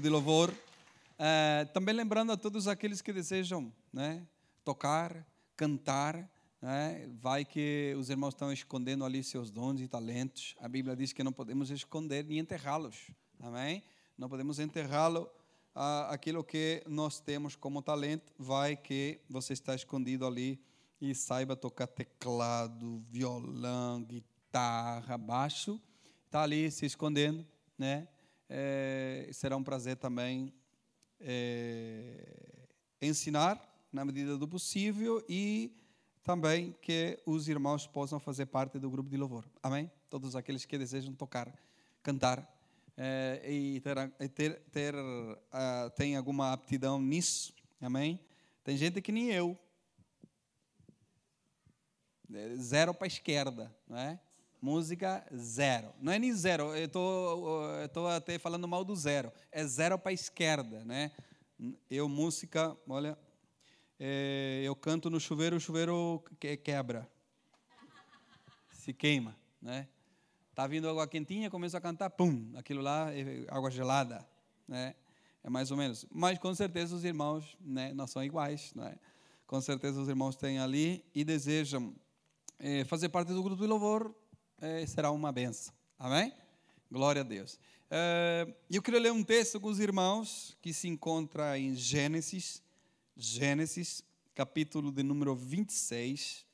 de louvor. Uh, também lembrando a todos aqueles que desejam né, tocar, cantar, né, vai que os irmãos estão escondendo ali seus dons e talentos. A Bíblia diz que não podemos esconder nem enterrá-los. Amém? Não podemos enterrá-lo uh, aquilo que nós temos como talento. Vai que você está escondido ali e saiba tocar teclado, violão, guitarra, baixo. Está ali se escondendo, né? É, será um prazer também é, ensinar na medida do possível e também que os irmãos possam fazer parte do grupo de louvor. Amém? Todos aqueles que desejam tocar, cantar é, e ter, ter, ter uh, tem alguma aptidão nisso. Amém? Tem gente que nem eu. Zero para a esquerda, não é? Música zero. Não é nem zero, eu estou até falando mal do zero. É zero para a esquerda, né? Eu, música, olha, é, eu canto no chuveiro, o chuveiro que, quebra. Se queima, né? Tá vindo água quentinha, começo a cantar, pum, aquilo lá é água gelada, né? É mais ou menos. Mas com certeza os irmãos, né, não são iguais, né? Com certeza os irmãos têm ali e desejam é, fazer parte do grupo de louvor é, será uma benção. Amém? Glória a Deus. É, eu queria ler um texto com os irmãos que se encontra em Gênesis, Gênesis, capítulo de número 26,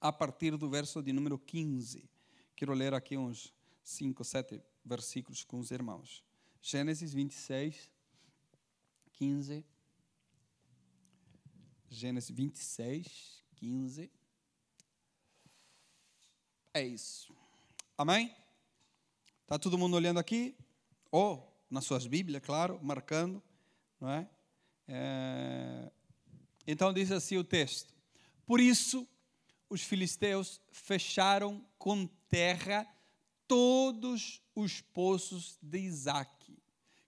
a partir do verso de número 15. Quero ler aqui uns 5, 7 versículos com os irmãos. Gênesis 26, 15. Gênesis 26, 15. É isso. Amém? Está todo mundo olhando aqui? Ou nas suas Bíblias, claro, marcando. Não é? é... Então diz assim o texto: Por isso os filisteus fecharam com terra todos os poços de Isaac,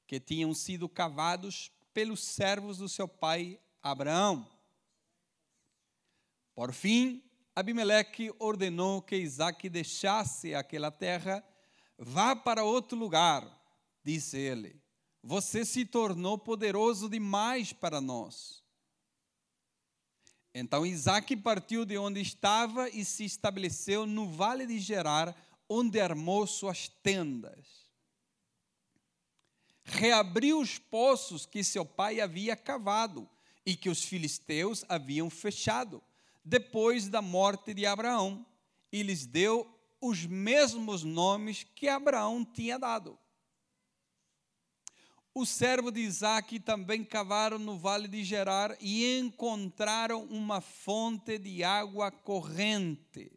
que tinham sido cavados pelos servos do seu pai Abraão. Por fim, Abimeleque ordenou que Isaac deixasse aquela terra. Vá para outro lugar, disse ele. Você se tornou poderoso demais para nós. Então Isaac partiu de onde estava e se estabeleceu no vale de Gerar, onde armou suas tendas. Reabriu os poços que seu pai havia cavado e que os filisteus haviam fechado depois da morte de Abraão e lhes deu os mesmos nomes que Abraão tinha dado. O servo de Isaac também cavaram no vale de Gerar e encontraram uma fonte de água corrente.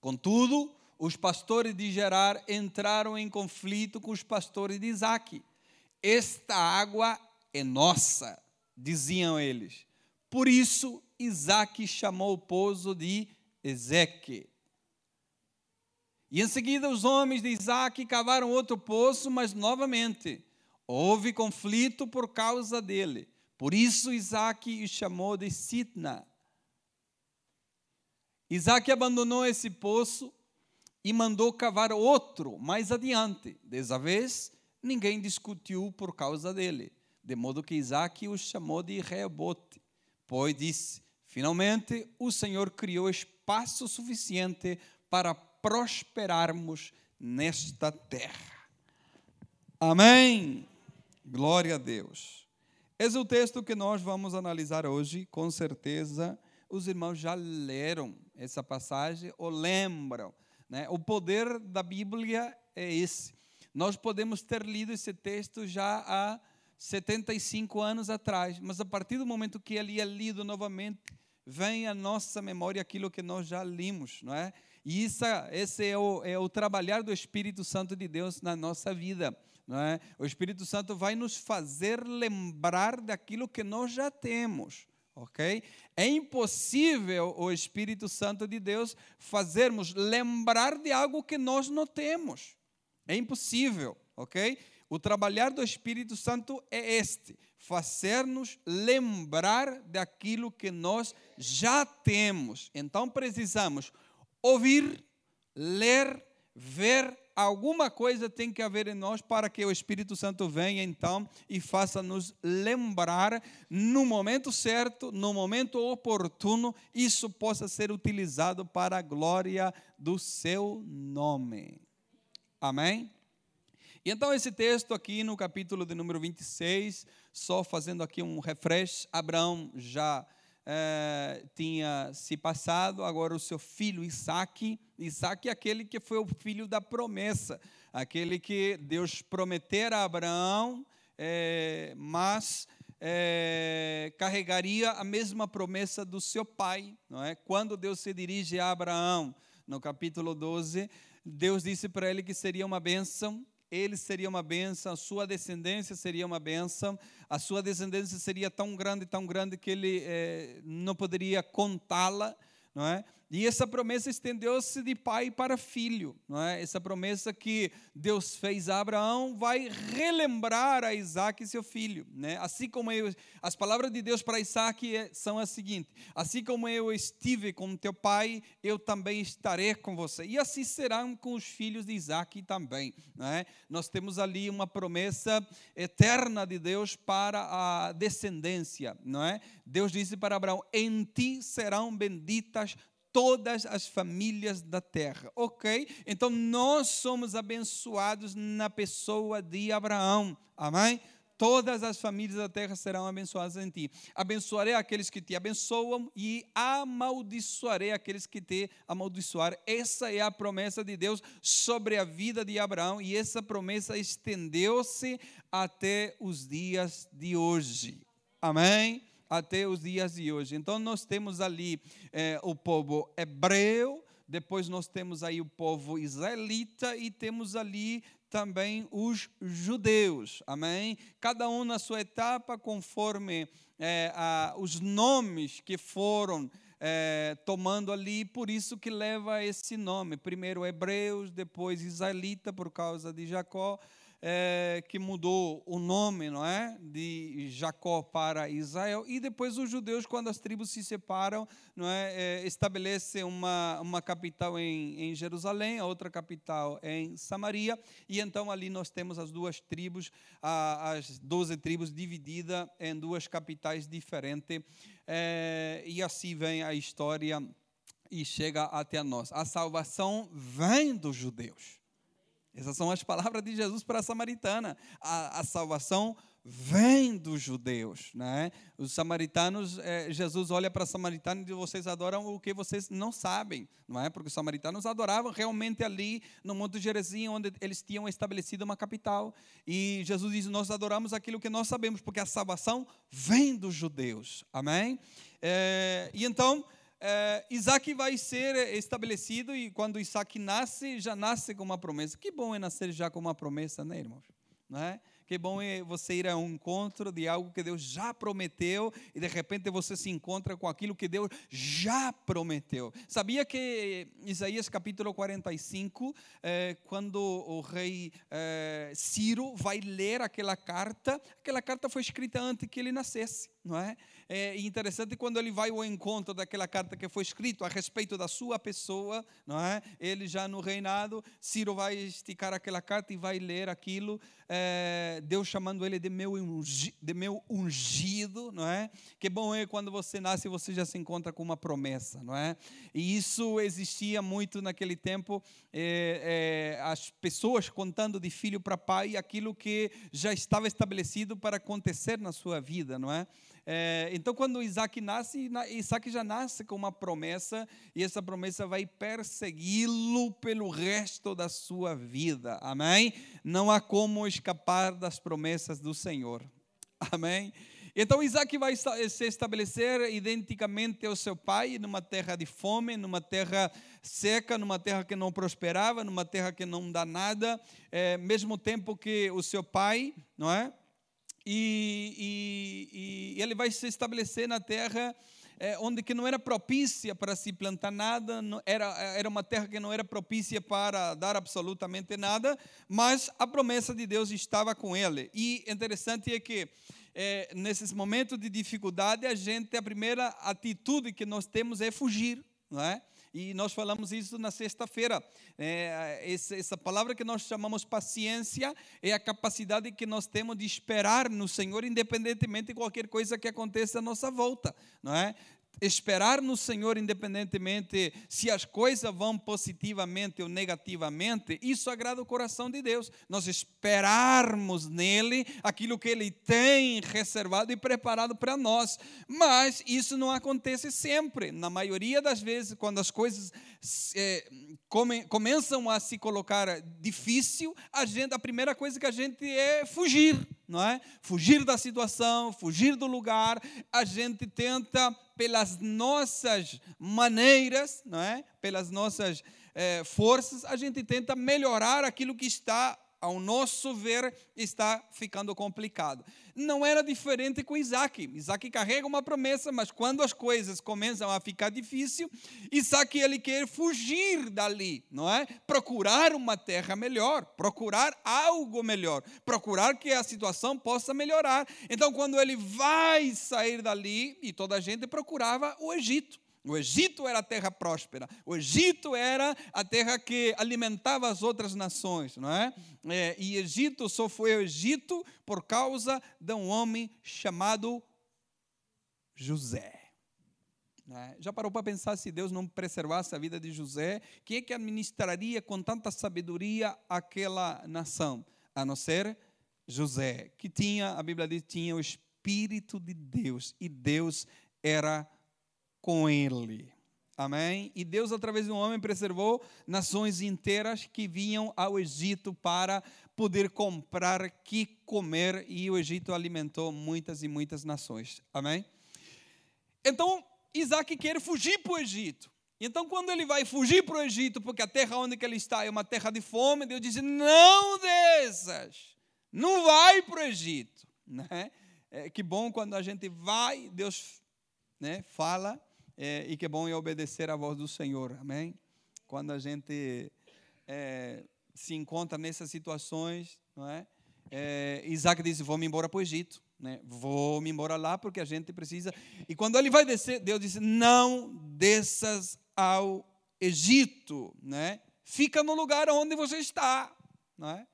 Contudo, os pastores de Gerar entraram em conflito com os pastores de Isaac. Esta água é nossa, diziam eles. Por isso, Isaac chamou o poço de Ezeque. E em seguida, os homens de Isaac cavaram outro poço, mas novamente houve conflito por causa dele. Por isso, Isaac o chamou de Sitna. Isaac abandonou esse poço e mandou cavar outro mais adiante. Dessa vez, ninguém discutiu por causa dele, de modo que Isaac o chamou de Reobote. Pois disse: Finalmente, o Senhor criou espaço suficiente para prosperarmos nesta terra. Amém. Glória a Deus. Esse é o texto que nós vamos analisar hoje. Com certeza, os irmãos já leram essa passagem ou lembram. Né? O poder da Bíblia é esse. Nós podemos ter lido esse texto já há 75 anos atrás, mas a partir do momento que ele é lido novamente, vem à nossa memória aquilo que nós já limos, não é? E isso, esse é o, é o trabalhar do Espírito Santo de Deus na nossa vida, não é? O Espírito Santo vai nos fazer lembrar daquilo que nós já temos, ok? É impossível o Espírito Santo de Deus fazermos lembrar de algo que nós não temos. É impossível, ok? O trabalhar do Espírito Santo é este: fazer-nos lembrar daquilo que nós já temos. Então precisamos ouvir, ler, ver alguma coisa tem que haver em nós para que o Espírito Santo venha então e faça-nos lembrar no momento certo, no momento oportuno, isso possa ser utilizado para a glória do seu nome. Amém? E então esse texto aqui no capítulo de número 26, só fazendo aqui um refresh, Abraão já é, tinha se passado, agora o seu filho Isaac, Isaac é aquele que foi o filho da promessa, aquele que Deus prometera a Abraão, é, mas é, carregaria a mesma promessa do seu pai, não é? Quando Deus se dirige a Abraão, no capítulo 12, Deus disse para ele que seria uma bênção ele seria uma bênção, a sua descendência seria uma bênção, a sua descendência seria tão grande, tão grande que ele eh, não poderia contá-la, não é? E essa promessa estendeu-se de pai para filho, não é? Essa promessa que Deus fez a Abraão vai relembrar a Isaac seu filho, né? Assim como eu, as palavras de Deus para Isaac é, são as seguintes: assim como eu estive com teu pai, eu também estarei com você. E assim serão com os filhos de Isaac também, não é? Nós temos ali uma promessa eterna de Deus para a descendência, não é? Deus disse para Abraão: "Em ti serão benditas todas as famílias da terra. Ok? Então nós somos abençoados na pessoa de Abraão. Amém? Todas as famílias da terra serão abençoadas em ti. Abençoarei aqueles que te abençoam e amaldiçoarei aqueles que te amaldiçoarem. Essa é a promessa de Deus sobre a vida de Abraão e essa promessa estendeu-se até os dias de hoje. Amém? Até os dias de hoje. Então, nós temos ali é, o povo hebreu, depois nós temos aí o povo israelita e temos ali também os judeus, amém? Cada um na sua etapa, conforme é, a, os nomes que foram é, tomando ali, por isso que leva esse nome. Primeiro hebreus, depois israelita, por causa de Jacó, é, que mudou o nome, não é, de Jacó para Israel, e depois os judeus, quando as tribos se separam, não é, é estabelecem uma, uma capital em, em Jerusalém, a outra capital em Samaria, e então ali nós temos as duas tribos, a, as doze tribos divididas em duas capitais diferentes, é, e assim vem a história e chega até nós. A salvação vem dos judeus. Essas são as palavras de Jesus para a samaritana. A, a salvação vem dos judeus. Né? Os samaritanos, é, Jesus olha para os samaritanos e diz: vocês adoram o que vocês não sabem. Não é? Porque os samaritanos adoravam realmente ali no Monte Gerizim, onde eles tinham estabelecido uma capital. E Jesus diz: nós adoramos aquilo que nós sabemos, porque a salvação vem dos judeus. Amém? É, e então é, Isaac vai ser estabelecido e quando Isaac nasce, já nasce com uma promessa. Que bom é nascer já com uma promessa, né, irmãos? Não é? Que bom é você ir a um encontro de algo que Deus já prometeu e de repente você se encontra com aquilo que Deus já prometeu. Sabia que Isaías capítulo 45, é, quando o rei é, Ciro vai ler aquela carta, aquela carta foi escrita antes que ele nascesse, não é? É interessante quando ele vai ao encontro daquela carta que foi escrita a respeito da sua pessoa, não é? Ele já no reinado, Ciro vai esticar aquela carta e vai ler aquilo, é, Deus chamando ele de meu, de meu ungido, não é? Que bom é quando você nasce e você já se encontra com uma promessa, não é? E isso existia muito naquele tempo, é, é, as pessoas contando de filho para pai aquilo que já estava estabelecido para acontecer na sua vida, não é? É, então, quando Isaac nasce, Isaac já nasce com uma promessa, e essa promessa vai persegui-lo pelo resto da sua vida. Amém? Não há como escapar das promessas do Senhor. Amém? Então Isaac vai se estabelecer identicamente ao seu pai, numa terra de fome, numa terra seca, numa terra que não prosperava, numa terra que não dá nada, é, mesmo tempo que o seu pai, não é? E, e, e ele vai se estabelecer na terra é, onde que não era propícia para se plantar nada, era, era uma terra que não era propícia para dar absolutamente nada, mas a promessa de Deus estava com ele. E interessante é que é, nesses momentos de dificuldade, a gente, a primeira atitude que nós temos é fugir, não é? E nós falamos isso na sexta-feira. É, essa palavra que nós chamamos paciência é a capacidade que nós temos de esperar no Senhor, independentemente de qualquer coisa que aconteça à nossa volta, não é? Esperar no Senhor, independentemente se as coisas vão positivamente ou negativamente, isso agrada o coração de Deus. Nós esperarmos nele aquilo que ele tem reservado e preparado para nós. Mas isso não acontece sempre. Na maioria das vezes, quando as coisas é, come, começam a se colocar difícil, a, gente, a primeira coisa que a gente é fugir, não é? Fugir da situação, fugir do lugar. A gente tenta pelas nossas maneiras, não é? Pelas nossas é, forças, a gente tenta melhorar aquilo que está ao nosso ver, está ficando complicado. Não era diferente com Isaac. Isaac carrega uma promessa, mas quando as coisas começam a ficar difícil, Isaac ele quer fugir dali, não é? Procurar uma terra melhor, procurar algo melhor, procurar que a situação possa melhorar. Então, quando ele vai sair dali, e toda a gente procurava o Egito. O Egito era a terra próspera. O Egito era a terra que alimentava as outras nações, não é? é e Egito só foi o Egito por causa de um homem chamado José. É? Já parou para pensar se Deus não preservasse a vida de José? Quem é que administraria com tanta sabedoria aquela nação? A não ser José, que tinha, a Bíblia diz, tinha o Espírito de Deus e Deus era com ele. Amém? E Deus, através de um homem, preservou nações inteiras que vinham ao Egito para poder comprar que comer, e o Egito alimentou muitas e muitas nações. Amém? Então, Isaac quer fugir para o Egito. Então, quando ele vai fugir para o Egito, porque a terra onde ele está é uma terra de fome, Deus diz: não desças, não vai para o Egito. Né? É, que bom quando a gente vai, Deus né, fala é, e que bom é obedecer à voz do Senhor, amém? Quando a gente é, se encontra nessas situações, não é? é Isaac disse: Vou me embora para o Egito, né? Vou me embora lá porque a gente precisa. E quando ele vai descer, Deus disse: Não desças ao Egito, né? Fica no lugar onde você está, não é?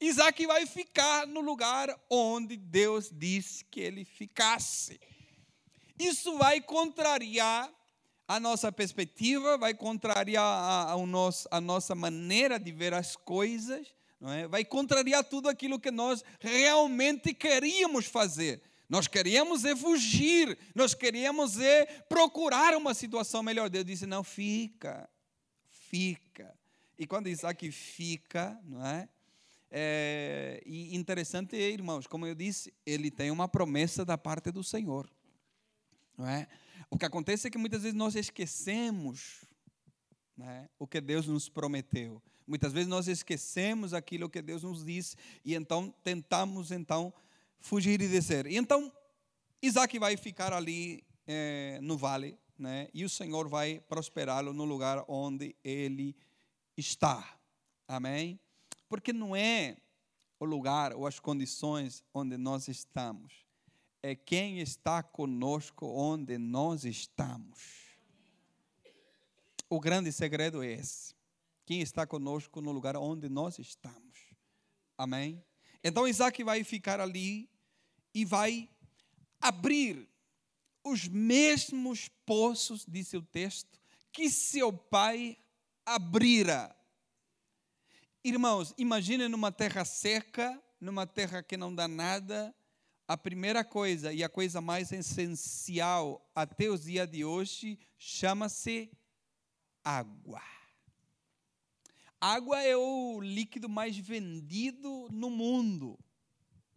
Isaac vai ficar no lugar onde Deus disse que ele ficasse. Isso vai contrariar a nossa perspectiva, vai contrariar a, a, nosso, a nossa maneira de ver as coisas, é? vai contrariar tudo aquilo que nós realmente queríamos fazer. Nós queríamos é fugir, nós queríamos é procurar uma situação melhor. Deus disse: não, fica, fica. E quando Isaac fica, não é? é e interessante, irmãos, como eu disse, ele tem uma promessa da parte do Senhor. Não é? O que acontece é que muitas vezes nós esquecemos é? o que Deus nos prometeu. Muitas vezes nós esquecemos aquilo que Deus nos disse e então tentamos então fugir e descer. E então Isaac vai ficar ali é, no vale, né? E o Senhor vai prosperá-lo no lugar onde ele está. Amém? Porque não é o lugar ou as condições onde nós estamos é quem está conosco onde nós estamos. O grande segredo é esse. Quem está conosco no lugar onde nós estamos. Amém? Então Isaac vai ficar ali e vai abrir os mesmos poços, disse o texto, que seu pai abrira. Irmãos, imaginem numa terra seca, numa terra que não dá nada, a primeira coisa e a coisa mais essencial até os dias de hoje chama-se água. Água é o líquido mais vendido no mundo.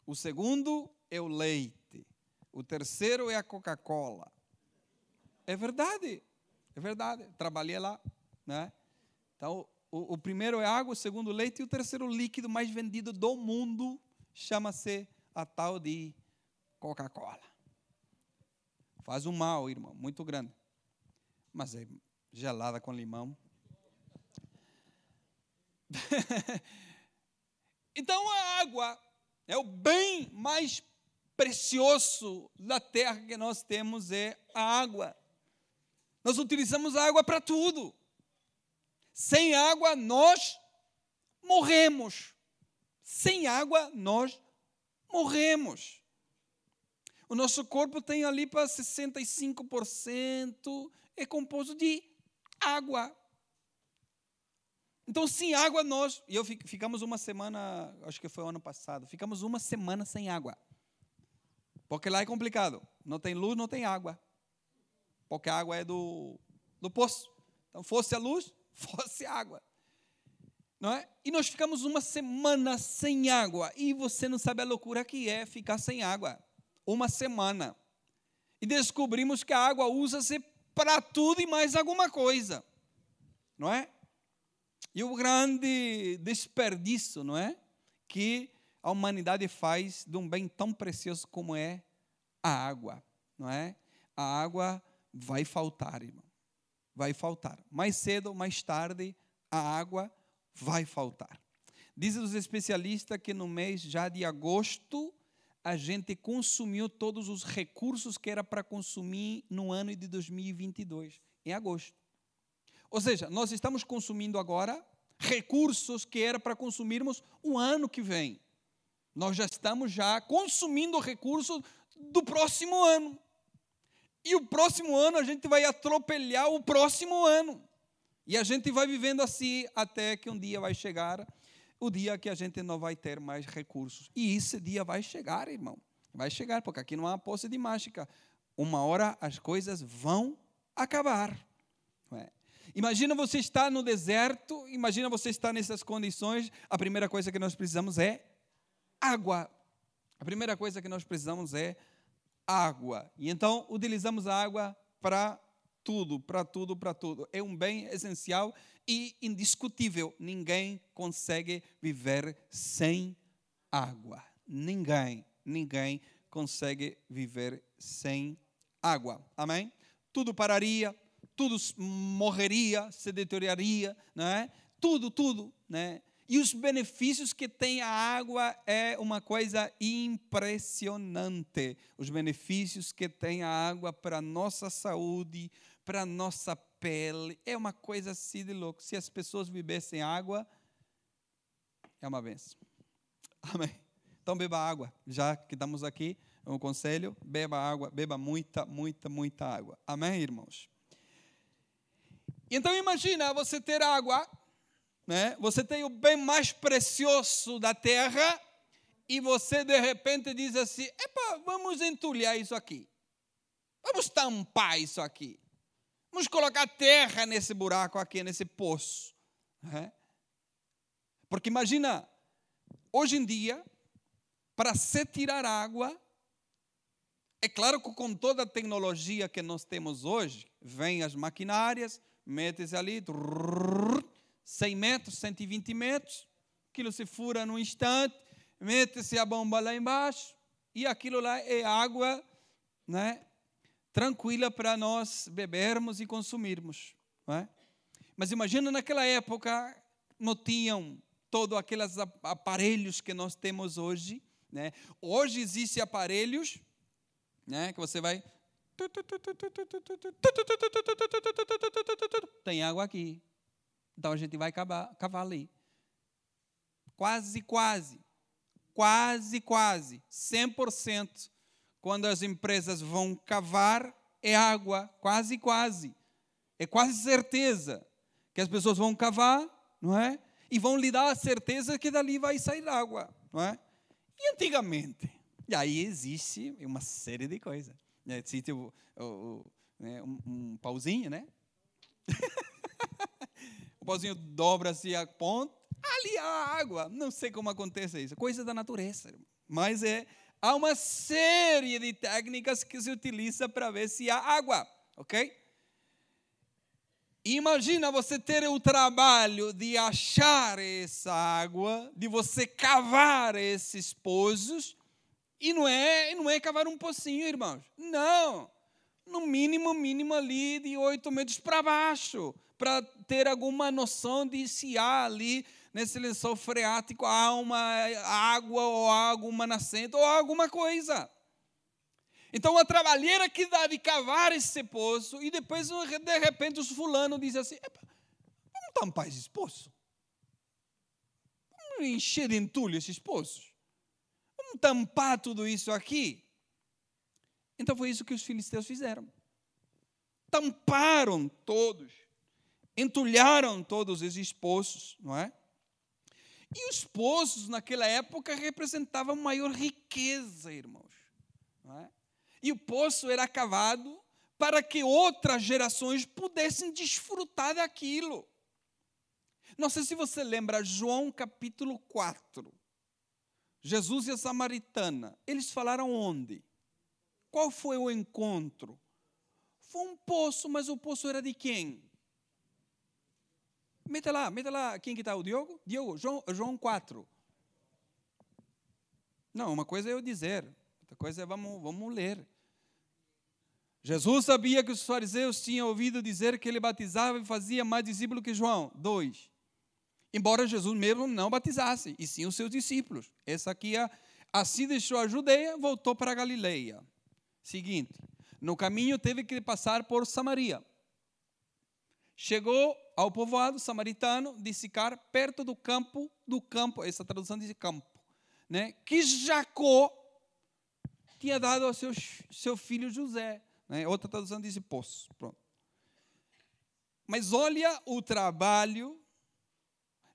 O segundo é o leite. O terceiro é a Coca-Cola. É verdade. É verdade. Trabalhei lá. Né? Então, o, o primeiro é água, o segundo leite e o terceiro líquido mais vendido do mundo chama-se a tal de Coca-Cola. Faz um mal, irmão, muito grande. Mas é gelada com limão. então a água é o bem mais precioso da terra que nós temos é a água. Nós utilizamos a água para tudo. Sem água, nós morremos. Sem água, nós morremos. O nosso corpo tem ali para 65% é composto de água. Então, sem água, nós. E eu ficamos uma semana, acho que foi o ano passado, ficamos uma semana sem água. Porque lá é complicado. Não tem luz, não tem água. Porque a água é do, do poço. Então, fosse a luz, fosse a água. Não é? E nós ficamos uma semana sem água. E você não sabe a loucura que é ficar sem água. Uma semana. E descobrimos que a água usa-se para tudo e mais alguma coisa. Não é? E o grande desperdício, não é? Que a humanidade faz de um bem tão precioso como é a água, não é? A água vai faltar, irmão. Vai faltar. Mais cedo ou mais tarde, a água vai faltar. Dizem os especialistas que no mês já de agosto, a gente consumiu todos os recursos que era para consumir no ano de 2022, em agosto. Ou seja, nós estamos consumindo agora recursos que era para consumirmos o ano que vem. Nós já estamos já consumindo recursos do próximo ano. E o próximo ano a gente vai atropelar o próximo ano. E a gente vai vivendo assim até que um dia vai chegar o dia que a gente não vai ter mais recursos. E esse dia vai chegar, irmão. Vai chegar, porque aqui não há posse de mágica. Uma hora as coisas vão acabar. É? Imagina você estar no deserto, imagina você estar nessas condições. A primeira coisa que nós precisamos é água. A primeira coisa que nós precisamos é água. E então utilizamos a água para tudo, para tudo, para tudo. É um bem essencial e indiscutível. Ninguém consegue viver sem água. Ninguém, ninguém consegue viver sem água. Amém? Tudo pararia, tudo morreria, se deterioraria, não é? Tudo, tudo, né? E os benefícios que tem a água é uma coisa impressionante. Os benefícios que tem a água para a nossa saúde, para nossa pele, é uma coisa assim de louco. Se as pessoas bebessem água, é uma benção. Amém. Então beba água, já que estamos aqui, é um conselho, beba água, beba muita, muita, muita água. Amém, irmãos? Então imagina você ter água né? Você tem o bem mais precioso da terra e você de repente diz assim: epa, vamos entulhar isso aqui. Vamos tampar isso aqui. Vamos colocar terra nesse buraco aqui, nesse poço. Né? Porque imagina, hoje em dia, para se tirar água, é claro que com toda a tecnologia que nós temos hoje, vem as maquinárias, mete-se ali, 100 metros, 120 metros, aquilo se fura num instante, mete-se a bomba lá embaixo, e aquilo lá é água né, tranquila para nós bebermos e consumirmos. É? Mas imagina naquela época, não tinham todos aqueles aparelhos que nós temos hoje. Né? Hoje existem aparelhos né, que você vai. Tem água aqui. Então a gente vai cavar, cavar ali. Quase, quase, quase, quase, 100%. Quando as empresas vão cavar, é água, quase, quase. É quase certeza que as pessoas vão cavar, não é? E vão lhe dar a certeza que dali vai sair água, não é? E antigamente? E aí existe uma série de coisas. Existe o, o, o, né, um, um pauzinho, né? pozinho dobra-se a ponta, ali há água. Não sei como acontece isso, coisa da natureza. Mas é, há uma série de técnicas que se utiliza para ver se há água, ok? Imagina você ter o trabalho de achar essa água, de você cavar esses poços, e não é, não é cavar um pocinho, irmãos. Não. No mínimo, mínimo ali de oito metros para baixo para ter alguma noção de se há ali nesse lençol freático há uma água ou alguma nascente ou alguma coisa. Então a trabalheira que dá de cavar esse poço e depois de repente os fulano diz assim, vamos tampar esse poço. Vamos encher de entulho esses poços. Vamos tampar tudo isso aqui. Então foi isso que os filisteus fizeram. Tamparam todos, entulharam todos esses poços, não é? E os poços naquela época representavam maior riqueza, irmãos. É? E o poço era cavado para que outras gerações pudessem desfrutar daquilo. Não sei se você lembra, João capítulo 4. Jesus e a samaritana, eles falaram onde? Qual foi o encontro? Foi um poço, mas o poço era de quem? Meta lá, meta lá, quem que está? O Diogo? Diogo, João, João 4. Não, uma coisa é eu dizer, outra coisa é vamos, vamos ler. Jesus sabia que os fariseus tinham ouvido dizer que ele batizava e fazia mais discípulos que João. Dois. Embora Jesus mesmo não batizasse, e sim os seus discípulos. Essa aqui, é, assim deixou a Judeia, voltou para a Galileia. Seguinte, no caminho teve que passar por Samaria. Chegou ao povoado samaritano de Sicar, perto do campo, do campo, essa tradução diz campo, né? que Jacó tinha dado ao seu, seu filho José. Né? Outra tradução diz poço. Pronto. Mas olha o trabalho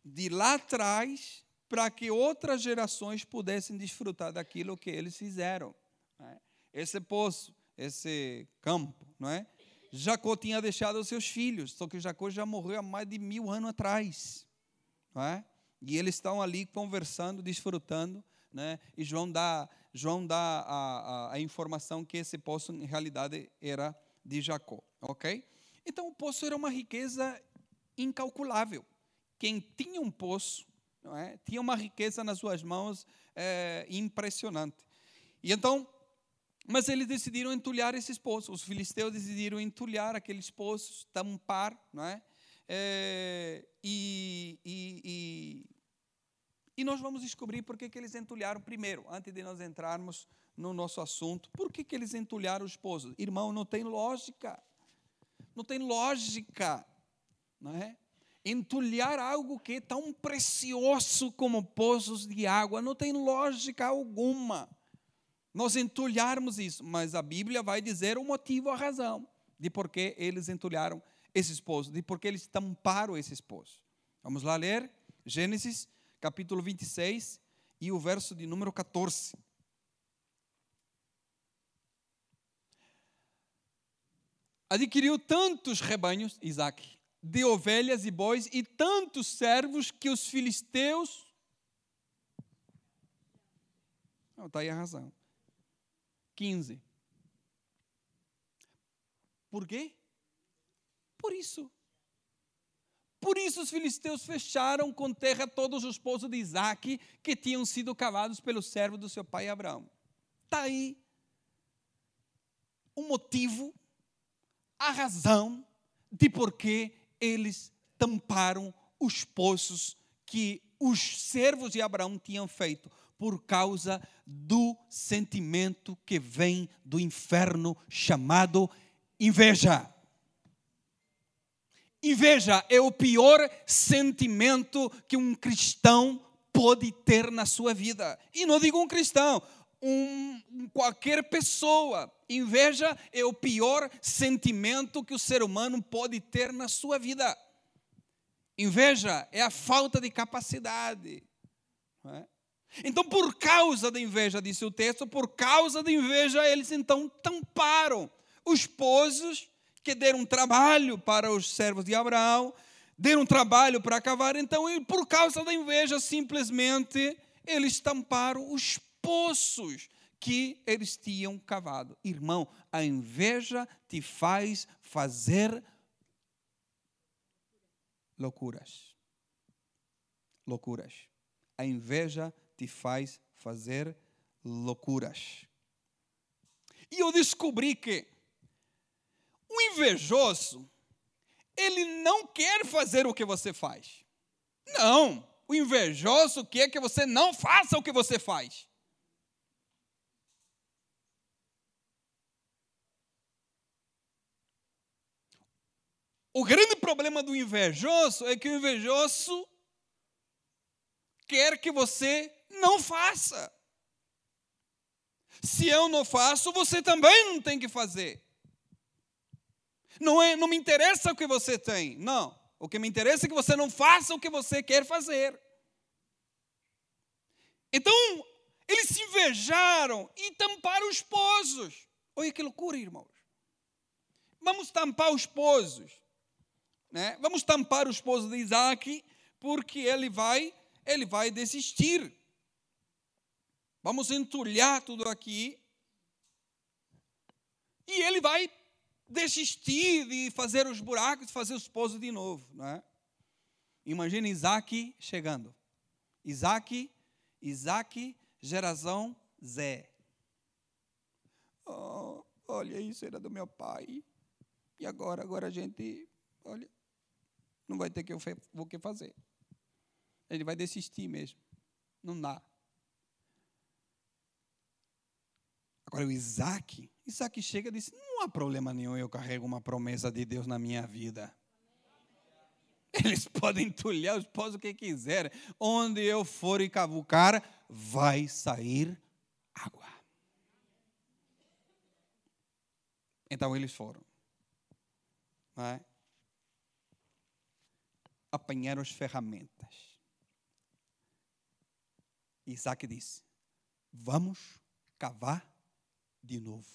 de lá atrás para que outras gerações pudessem desfrutar daquilo que eles fizeram. Né? Esse poço, esse campo, não é? Jacó tinha deixado os seus filhos, só que Jacó já morreu há mais de mil anos atrás. É? E eles estão ali conversando, desfrutando, né? e João dá, João dá a, a, a informação que esse poço, em realidade, era de Jacó. Ok? Então, o poço era uma riqueza incalculável. Quem tinha um poço, é? tinha uma riqueza nas suas mãos é, impressionante. E então, mas eles decidiram entulhar esses poços. Os filisteus decidiram entulhar aqueles poços, tampar, não é? é e, e, e, e, nós vamos descobrir por que, que eles entulharam primeiro, antes de nós entrarmos no nosso assunto. Por que, que eles entulharam os poços? Irmão, não tem lógica. Não tem lógica. Não é? Entulhar algo que é tão precioso como poços de água não tem lógica alguma nós entulharmos isso, mas a Bíblia vai dizer o motivo, a razão de por que eles entulharam esse esposo, de por que eles tamparam esse esposo. Vamos lá ler Gênesis capítulo 26 e o verso de número 14. Adquiriu tantos rebanhos, Isaac, de ovelhas e bois, e tantos servos que os filisteus. Não, está aí a razão 15. Por quê? Por isso. Por isso os filisteus fecharam com terra todos os poços de Isaac que tinham sido cavados pelo servo do seu pai Abraão. Está aí o motivo, a razão de por que eles tamparam os poços que os servos de Abraão tinham feito por causa do sentimento que vem do inferno chamado inveja. Inveja é o pior sentimento que um cristão pode ter na sua vida. E não digo um cristão, um, qualquer pessoa. Inveja é o pior sentimento que o ser humano pode ter na sua vida. Inveja é a falta de capacidade. É? Então, por causa da inveja, disse o texto, por causa da inveja, eles então tamparam os pozos que deram trabalho para os servos de Abraão, deram trabalho para cavar. Então, por causa da inveja, simplesmente eles tamparam os poços que eles tinham cavado. Irmão, a inveja te faz fazer loucuras. Loucuras. A inveja te faz fazer loucuras. E eu descobri que o invejoso, ele não quer fazer o que você faz. Não, o invejoso quer que você não faça o que você faz. O grande problema do invejoso é que o invejoso quer que você não faça. Se eu não faço, você também não tem que fazer. Não, é, não me interessa o que você tem, não. O que me interessa é que você não faça o que você quer fazer. Então, eles se invejaram e tamparam os pozos. Olha que loucura, irmãos. Vamos tampar os pozos. Né? Vamos tampar os pozos de Isaac, porque ele vai, ele vai desistir. Vamos entulhar tudo aqui. E ele vai desistir de fazer os buracos, de fazer os pozos de novo. Não é? Imagina Isaac chegando. Isaac, Isaac, geração Zé. Oh, olha, isso era do meu pai. E agora, agora a gente, olha, não vai ter que eu vou que fazer. Ele vai desistir mesmo. Não dá. Agora o Isaac, Isaac chega e diz: não há problema nenhum, eu carrego uma promessa de Deus na minha vida. Eles podem entulhar os pós o que quiserem. Onde eu for e cavucar, vai sair água. Então eles foram. É? Apanharam as ferramentas. Isaac disse: Vamos cavar de novo.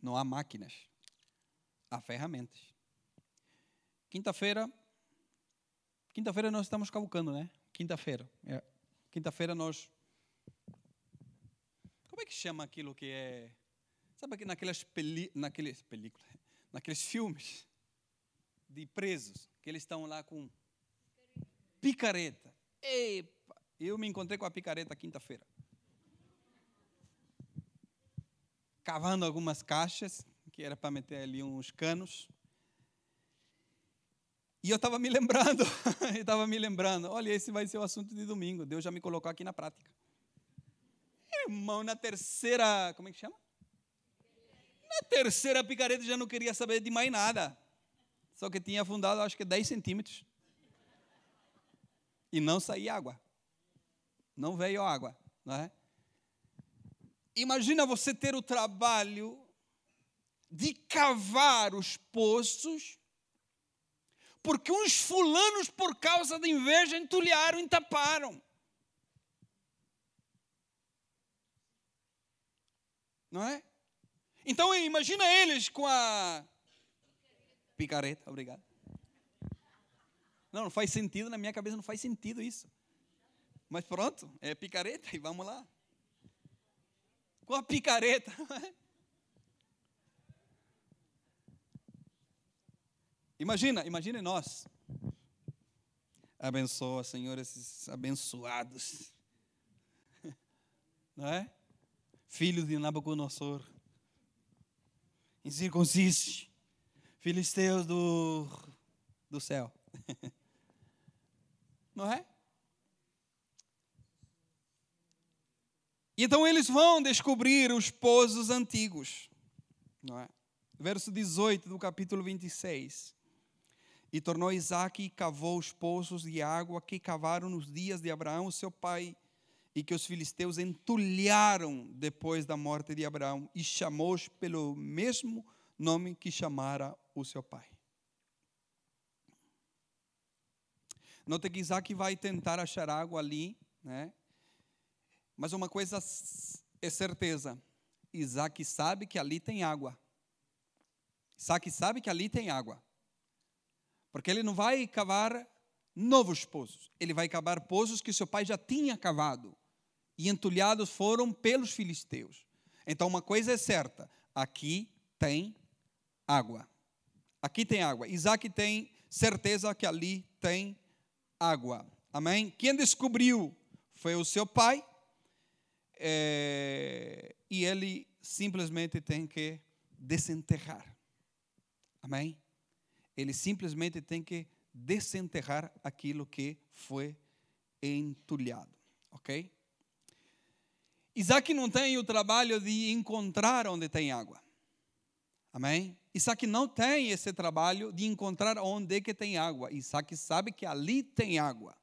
Não há máquinas, há ferramentas. Quinta-feira, quinta-feira nós estamos cavucando, né? Quinta-feira. É. Quinta-feira nós. Como é que chama aquilo que é Sabe que naquelas, peli, naqueles películas, naqueles filmes de presos, que eles estão lá com picareta. Epa, eu me encontrei com a picareta quinta-feira. Cavando algumas caixas, que era para meter ali uns canos. E eu estava me lembrando, eu estava me lembrando, olha, esse vai ser o assunto de domingo. Deus já me colocou aqui na prática. Irmão, na terceira, como é que chama? Na terceira picareta já não queria saber de mais nada. Só que tinha afundado, acho que 10 centímetros. E não saía água. Não veio água. Não é? Imagina você ter o trabalho de cavar os poços, porque uns fulanos, por causa da inveja, entulharam e taparam. Não é? Então imagina eles com a picareta, obrigado. Não, não faz sentido, na minha cabeça não faz sentido isso. Mas pronto, é picareta e vamos lá. Com a picareta. Imagina, imagine nós. Abençoa, Senhor, esses abençoados. Não é? Filhos de Nabucodonosor incircuncisos, filisteus do, do céu. Não é? Então eles vão descobrir os pozos antigos. Não é? Verso 18 do capítulo 26. E tornou Isaac e cavou os poços de água que cavaram nos dias de Abraão, seu pai, e que os filisteus entulharam depois da morte de Abraão e chamou-os pelo mesmo nome que chamara o seu pai. Nota que Isaac vai tentar achar água ali, né? Mas uma coisa é certeza: Isaac sabe que ali tem água. Isaac sabe que ali tem água. Porque ele não vai cavar novos poços, ele vai cavar poços que seu pai já tinha cavado e entulhados foram pelos filisteus. Então, uma coisa é certa: aqui tem água. Aqui tem água. Isaac tem certeza que ali tem água. Amém? Quem descobriu foi o seu pai. É, e ele simplesmente tem que desenterrar. Amém? Ele simplesmente tem que desenterrar aquilo que foi entulhado. Ok? Isaac não tem o trabalho de encontrar onde tem água. Amém? Isaac não tem esse trabalho de encontrar onde é que tem água. Isaac sabe que ali tem água.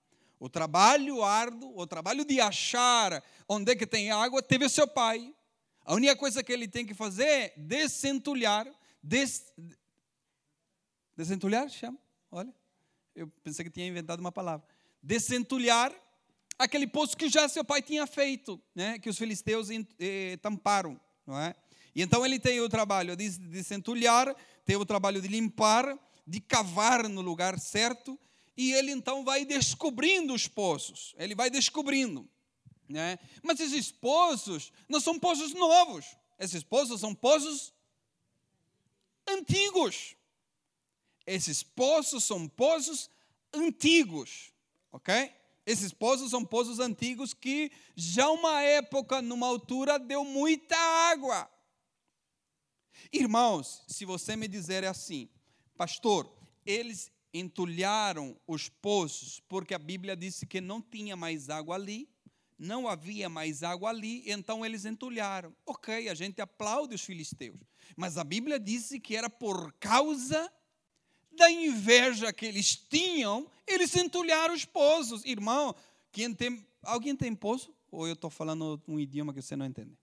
O trabalho árduo, o trabalho de achar onde é que tem água, teve seu pai. A única coisa que ele tem que fazer é descentulhar. Des... Descentulhar? Chama? Olha, eu pensei que tinha inventado uma palavra. Descentulhar aquele poço que já seu pai tinha feito, né? que os filisteus eh, tamparam. Não é? E então ele tem o trabalho de descentulhar, tem o trabalho de limpar, de cavar no lugar certo e ele então vai descobrindo os poços, ele vai descobrindo. Né? Mas esses poços não são poços novos, esses poços são poços antigos. Esses poços são poços antigos, ok? Esses poços são poços antigos que já uma época, numa altura, deu muita água. Irmãos, se você me dizer assim, pastor, eles entulharam os poços, porque a Bíblia disse que não tinha mais água ali, não havia mais água ali, então eles entulharam. Ok, a gente aplaude os filisteus, mas a Bíblia disse que era por causa da inveja que eles tinham, eles entulharam os poços. Irmão, quem tem, alguém tem poço? Ou eu estou falando um idioma que você não entende?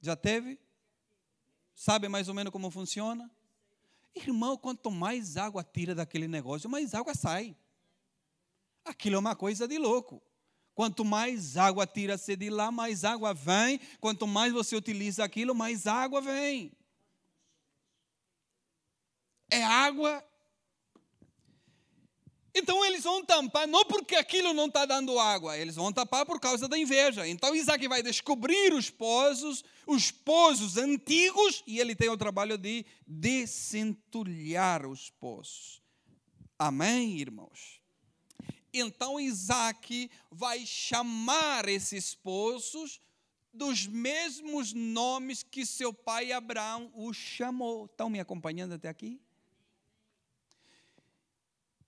Já teve? Sabe mais ou menos como funciona? Irmão, quanto mais água tira daquele negócio, mais água sai. Aquilo é uma coisa de louco. Quanto mais água tira-se de lá, mais água vem. Quanto mais você utiliza aquilo, mais água vem. É água então eles vão tampar, não porque aquilo não está dando água, eles vão tampar por causa da inveja. Então Isaac vai descobrir os pozos, os pozos antigos, e ele tem o trabalho de descentulhar os pozos. Amém, irmãos? Então Isaac vai chamar esses pozos dos mesmos nomes que seu pai Abraão os chamou. Estão me acompanhando até aqui?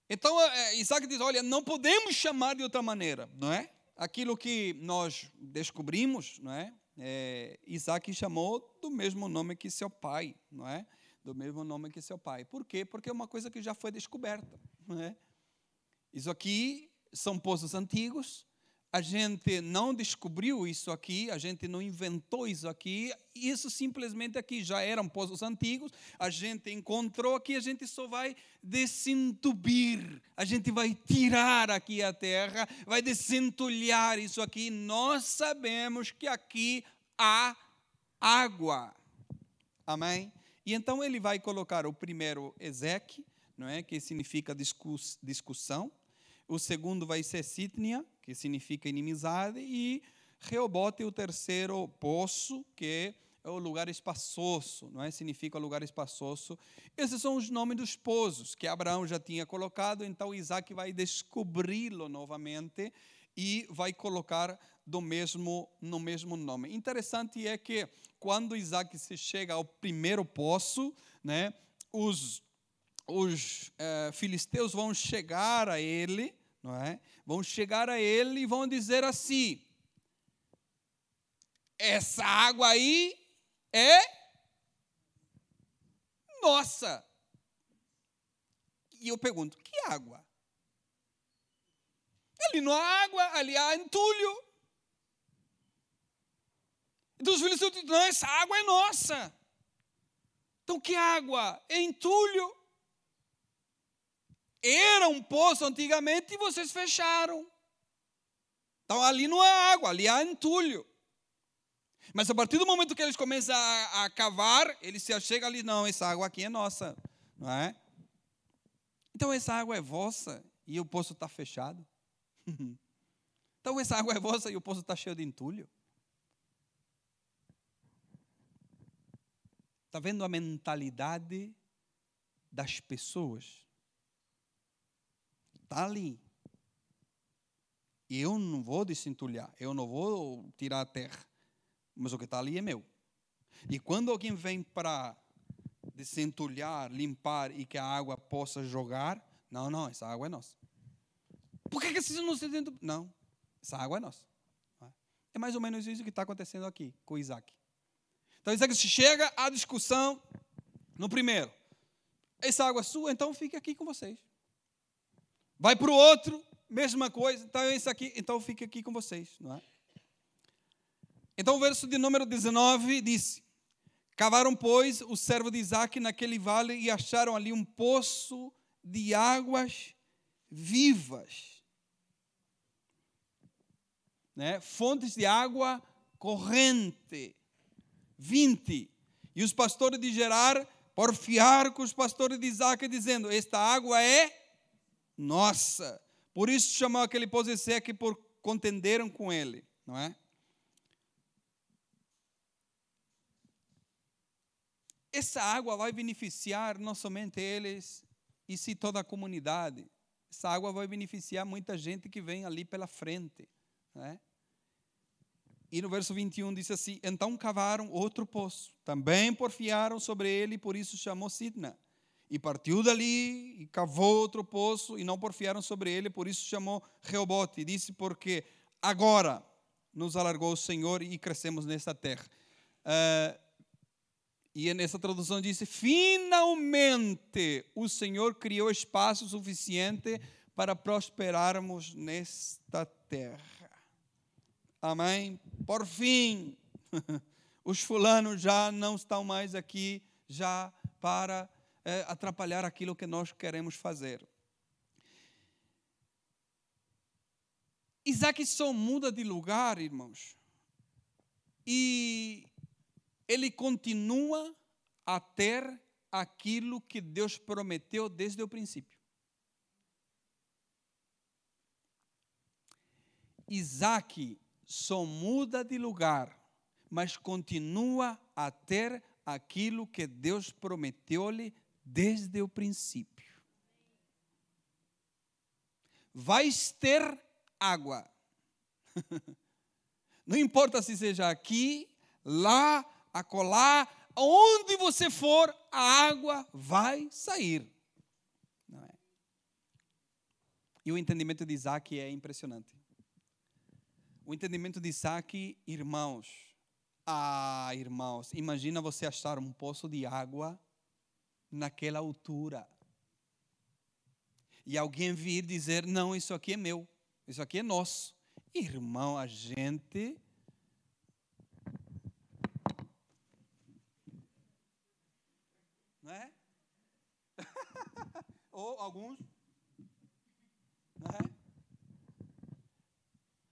Então é, Isaac diz: olha, não podemos chamar de outra maneira, não é? Aquilo que nós descobrimos, não é? é Isaac chamou do mesmo nome que seu pai, não é? Do mesmo nome que seu pai. Por quê? Porque é uma coisa que já foi descoberta, não é? Isso aqui são poços antigos, a gente não descobriu isso aqui, a gente não inventou isso aqui, isso simplesmente aqui já eram poços antigos, a gente encontrou aqui, a gente só vai desentubir, a gente vai tirar aqui a terra, vai desentulhar isso aqui, nós sabemos que aqui há água. Amém? E então ele vai colocar o primeiro Ezequiel, não é, que significa discussão, o segundo vai ser Sitnia, que significa inimizade, e Reobote, o terceiro poço, que é o lugar espaçoso, não é? Significa lugar espaçoso. Esses são os nomes dos pozos que Abraão já tinha colocado, então Isaac vai descobri-lo novamente e vai colocar do mesmo no mesmo nome. Interessante é que quando Isaac se chega ao primeiro poço, né, os os é, filisteus vão chegar a ele, não é? Vão chegar a ele e vão dizer assim: essa água aí é nossa. E eu pergunto: que água? Ali não há água, ali há entulho. Então os filisteus dizem: não, essa água é nossa. Então que água? É entulho. Era um poço antigamente e vocês fecharam. Então ali não há água, ali há entulho. Mas a partir do momento que eles começam a, a cavar, eles se achegam ali, não, essa água aqui é nossa, não é? Então essa água é vossa e o poço está fechado. então essa água é vossa e o poço está cheio de entulho. Está vendo a mentalidade das pessoas? Está ali. Eu não vou desentulhar, eu não vou tirar a terra, mas o que está ali é meu. E quando alguém vem para desentulhar, limpar e que a água possa jogar, não, não, essa água é nossa. Por que, vocês não se dentro? Não, essa água é nossa. É mais ou menos isso que está acontecendo aqui com Isaac. Então Isaac chega à discussão, No primeiro, essa água é sua, então fique aqui com vocês. Vai para o outro, mesma coisa, então esse aqui, então fique aqui com vocês, não é? Então o verso de número 19 disse: Cavaram, pois, o servo de Isaac naquele vale e acharam ali um poço de águas vivas. Né? Fontes de água corrente. 20. E os pastores de Gerar porfiaram com os pastores de Isaac, dizendo: Esta água é nossa. Por isso chamou aquele que por contenderam com ele, não é? Essa água vai beneficiar não somente eles, e sim toda a comunidade. Essa água vai beneficiar muita gente que vem ali pela frente. Né? E no verso 21 diz assim: Então cavaram outro poço, também porfiaram sobre ele, por isso chamou Sidna. E partiu dali e cavou outro poço, e não porfiaram sobre ele, por isso chamou Reobote. E disse: Porque agora nos alargou o Senhor e crescemos nesta terra. Uh, e nessa tradução diz: finalmente o Senhor criou espaço suficiente para prosperarmos nesta terra. Amém? Por fim, os fulanos já não estão mais aqui já para é, atrapalhar aquilo que nós queremos fazer. Isaac só muda de lugar, irmãos. E ele continua a ter aquilo que Deus prometeu desde o princípio. Isaac só muda de lugar, mas continua a ter aquilo que Deus prometeu-lhe desde o princípio. Vais ter água. Não importa se seja aqui, lá acolá, onde você for, a água vai sair. É? E o entendimento de Isaac é impressionante. O entendimento de Isaac, irmãos, ah, irmãos, imagina você achar um poço de água naquela altura. E alguém vir dizer: Não, isso aqui é meu, isso aqui é nosso. Irmão, a gente não é? Ou alguns, não é?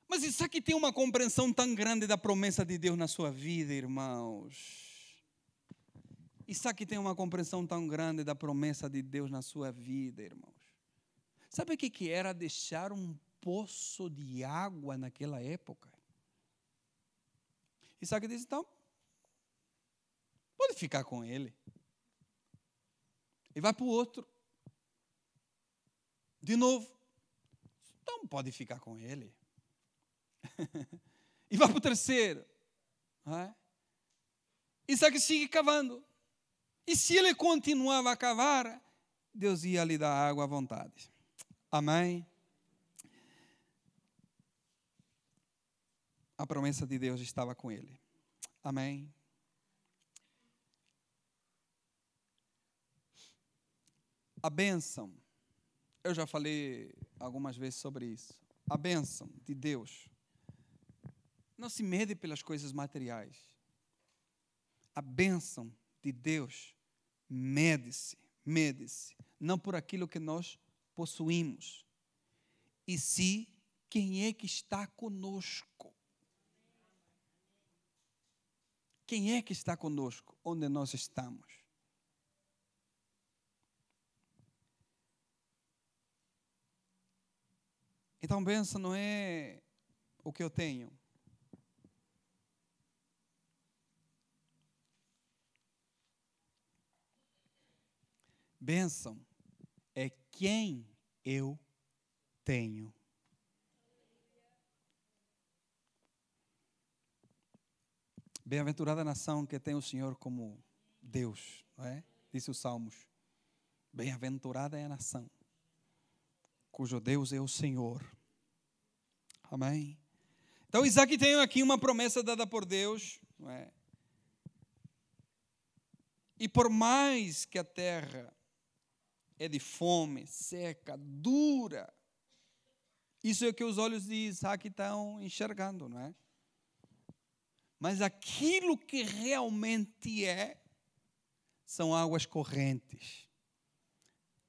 Mas isso aqui tem uma compreensão tão grande da promessa de Deus na sua vida, irmãos. Aqui tem uma compreensão tão grande da promessa de Deus na sua vida, irmãos. Sabe o que era deixar um poço de água naquela época? Isaac disse: então, pode ficar com ele e vai para o outro. De novo. Então pode ficar com ele. e vai para o terceiro. É? Isaac sigue cavando. E se ele continuava a cavar, Deus ia lhe dar água à vontade. Amém? A promessa de Deus estava com ele. Amém? A bênção, eu já falei algumas vezes sobre isso. A bênção de Deus não se mede pelas coisas materiais. A bênção de Deus mede-se, mede-se, não por aquilo que nós possuímos, e sim quem é que está conosco. Quem é que está conosco onde nós estamos? Então, benção não é o que eu tenho. Bênção é quem eu tenho. Bem-aventurada a nação que tem o Senhor como Deus, não é? Disse os Salmos. Bem-aventurada é a nação cujo Deus é o Senhor. Amém? Então, Isaac tem aqui uma promessa dada por Deus, não é? E por mais que a terra é de fome, seca, dura, isso é o que os olhos de Isaac estão enxergando, não é? Mas aquilo que realmente é, são águas correntes.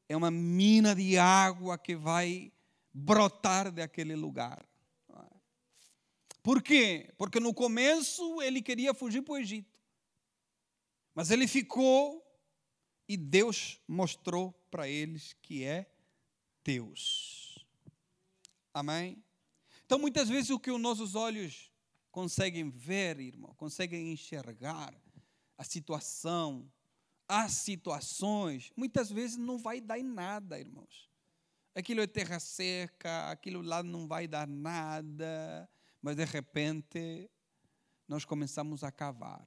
É uma mina de água que vai brotar daquele lugar. Por quê? Porque no começo ele queria fugir para o Egito. Mas ele ficou e Deus mostrou para eles que é Deus. Amém? Então, muitas vezes, o que os nossos olhos conseguem ver, irmão, conseguem enxergar a situação, as situações, muitas vezes não vai dar em nada, irmãos. Aquilo é terra seca, aquilo lá não vai dar nada, mas de repente nós começamos a cavar.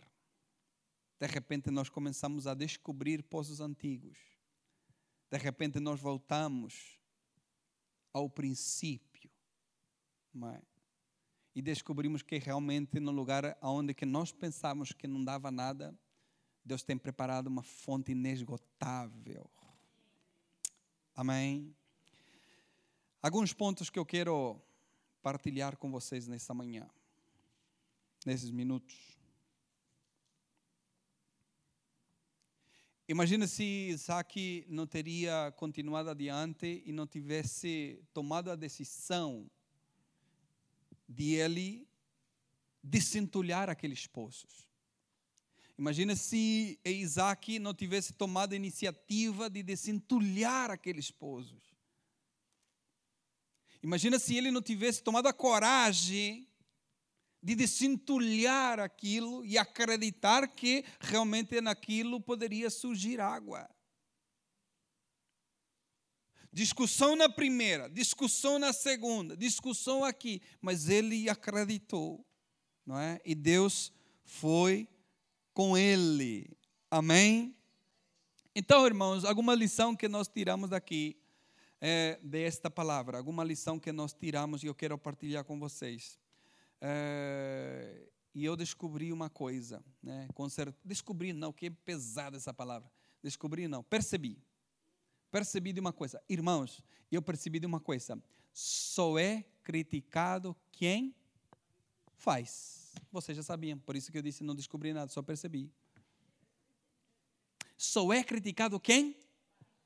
De repente nós começamos a descobrir poços antigos. De repente nós voltamos ao princípio. É? E descobrimos que realmente no lugar onde que nós pensávamos que não dava nada, Deus tem preparado uma fonte inesgotável. Amém? Alguns pontos que eu quero partilhar com vocês nessa manhã, nesses minutos. Imagina se Isaac não teria continuado adiante e não tivesse tomado a decisão de ele desentulhar aqueles poços. Imagina se Isaac não tivesse tomado a iniciativa de desentulhar aqueles poços. Imagina se ele não tivesse tomado a coragem de desentulhar aquilo e acreditar que realmente naquilo poderia surgir água. Discussão na primeira, discussão na segunda, discussão aqui, mas ele acreditou, não é? E Deus foi com ele. Amém? Então, irmãos, alguma lição que nós tiramos daqui é, desta palavra, alguma lição que nós tiramos e eu quero partilhar com vocês. É, e eu descobri uma coisa, né? Descobri, não, que é pesada essa palavra. Descobri, não, percebi. Percebi de uma coisa. Irmãos, eu percebi de uma coisa. Só é criticado quem faz. Vocês já sabiam, por isso que eu disse não descobri nada, só percebi. Só é criticado quem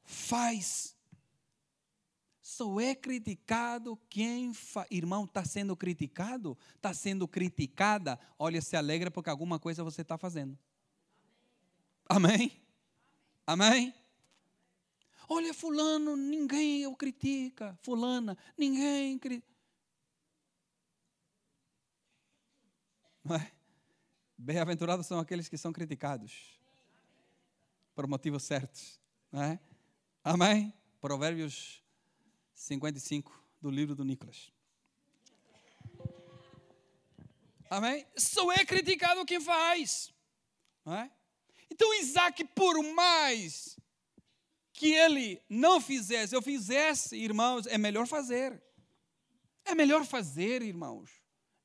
faz. Só é criticado quem faz. Irmão, está sendo criticado? Está sendo criticada? Olha, se alegra porque alguma coisa você está fazendo. Amém? Amém? Olha, fulano, ninguém o critica. Fulana, ninguém critica. É? Bem-aventurados são aqueles que são criticados por motivos certos. Não é? Amém? Provérbios 55 do livro do Nicolas. Amém? Só é criticado quem faz. Não é? Então Isaac, por mais que ele não fizesse, eu fizesse, irmãos, é melhor fazer. É melhor fazer, irmãos.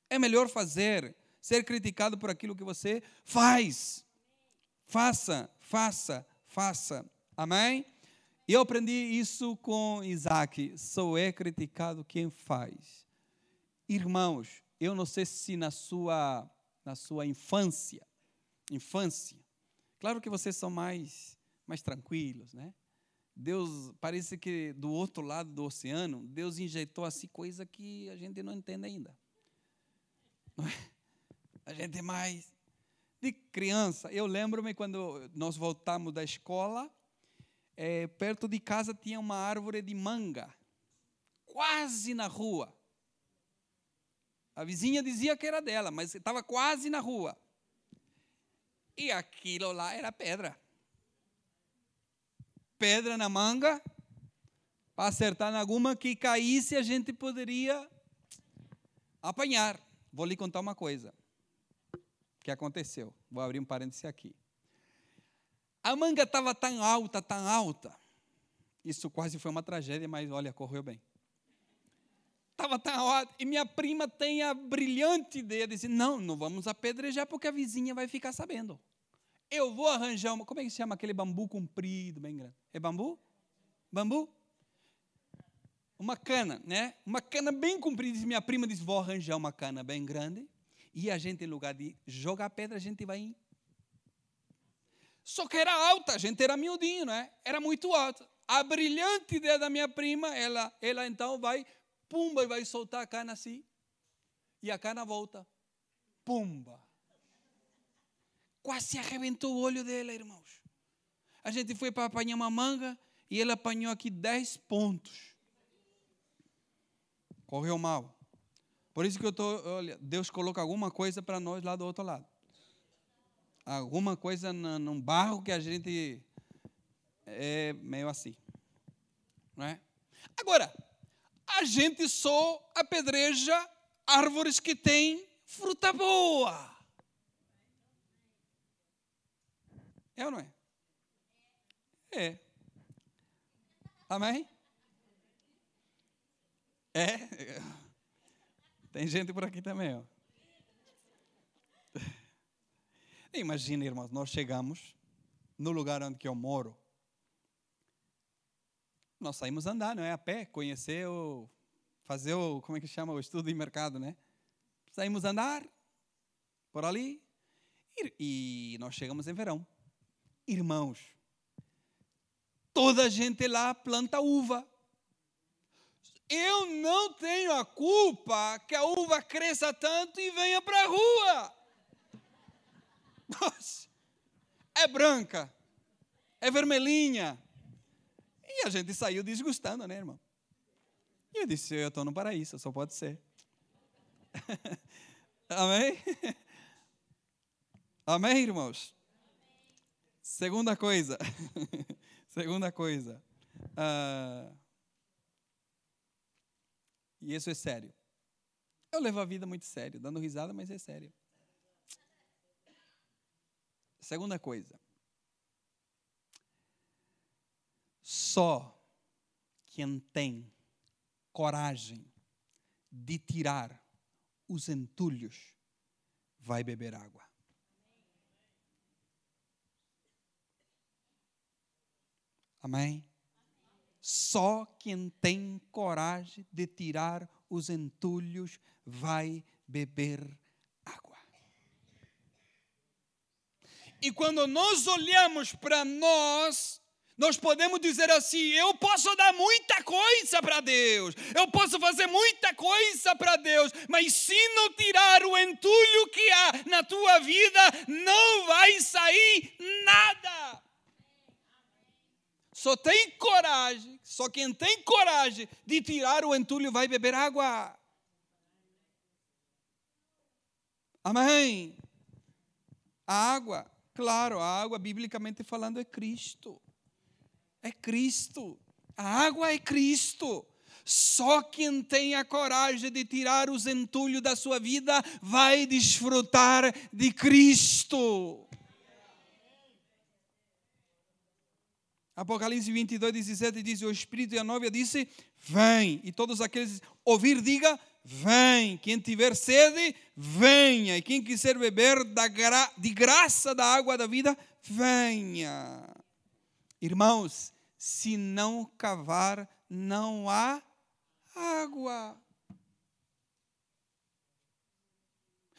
É melhor fazer ser criticado por aquilo que você faz. Faça, faça, faça. Amém? Eu aprendi isso com Isaac. Só é criticado quem faz. Irmãos, eu não sei se na sua, na sua infância, infância, claro que vocês são mais, mais tranquilos, né? Deus, parece que do outro lado do oceano, Deus injetou assim coisa que a gente não entende ainda. Não é? a gente é mais. De criança, eu lembro-me quando nós voltamos da escola, é, perto de casa tinha uma árvore de manga, quase na rua. A vizinha dizia que era dela, mas estava quase na rua. E aquilo lá era pedra. Pedra na manga, para acertar em alguma que caísse, a gente poderia apanhar. Vou lhe contar uma coisa que aconteceu. Vou abrir um parêntese aqui. A manga estava tão alta, tão alta. Isso quase foi uma tragédia, mas olha, correu bem. Estava tão alta. E minha prima tem a brilhante ideia de dizer: não, não vamos apedrejar porque a vizinha vai ficar sabendo. eu vou arranjar uma. Como é que se chama aquele bambu comprido, bem grande? É bambu? Bambu? Uma cana, né? Uma cana bem comprida. Minha prima disse: vou arranjar uma cana bem grande. E a gente, em lugar de jogar pedra, a gente vai. Só que era alta, a gente era miudinho, né? Era muito alta. A brilhante ideia da minha prima, ela, ela então vai, pumba, e vai soltar a cana assim. E a cana volta. Pumba quase arrebentou o olho dela, irmãos. A gente foi para apanhar uma manga e ele apanhou aqui 10 pontos. Correu mal. Por isso que eu estou, olha, Deus coloca alguma coisa para nós lá do outro lado. Alguma coisa num barro que a gente é meio assim. Não é? Agora, a gente só apedreja árvores que têm fruta boa. É ou não é? É. Amém? É. Tem gente por aqui também, ó. Imagina, irmãos, nós chegamos no lugar onde eu moro. Nós saímos andar, não é? A pé, conhecer o. fazer o. como é que chama? O estudo de mercado, né? Saímos andar por ali e, e nós chegamos em verão. Irmãos, toda a gente lá planta uva. Eu não tenho a culpa que a uva cresça tanto e venha para a rua. É branca, é vermelhinha. E a gente saiu desgostando, né, irmão? E eu disse: Eu estou no paraíso, só pode ser. Amém? Amém, irmãos? Segunda coisa. Segunda coisa. Uh, e isso é sério. Eu levo a vida muito sério, dando risada, mas é sério. Segunda coisa. Só quem tem coragem de tirar os entulhos vai beber água. Amém? Só quem tem coragem de tirar os entulhos vai beber água. E quando nós olhamos para nós, nós podemos dizer assim: eu posso dar muita coisa para Deus, eu posso fazer muita coisa para Deus, mas se não tirar o entulho que há na tua vida, não vai sair nada. Só tem coragem, só quem tem coragem de tirar o entulho vai beber água. Amém. A água, claro, a água, biblicamente falando, é Cristo. É Cristo. A água é Cristo. Só quem tem a coragem de tirar os entulhos da sua vida vai desfrutar de Cristo. Apocalipse 22, 17 diz: O Espírito e a noiva disse: Vem. E todos aqueles ouvir, diga: Vem. Quem tiver sede, venha. E quem quiser beber da gra de graça da água da vida, venha. Irmãos, se não cavar, não há água.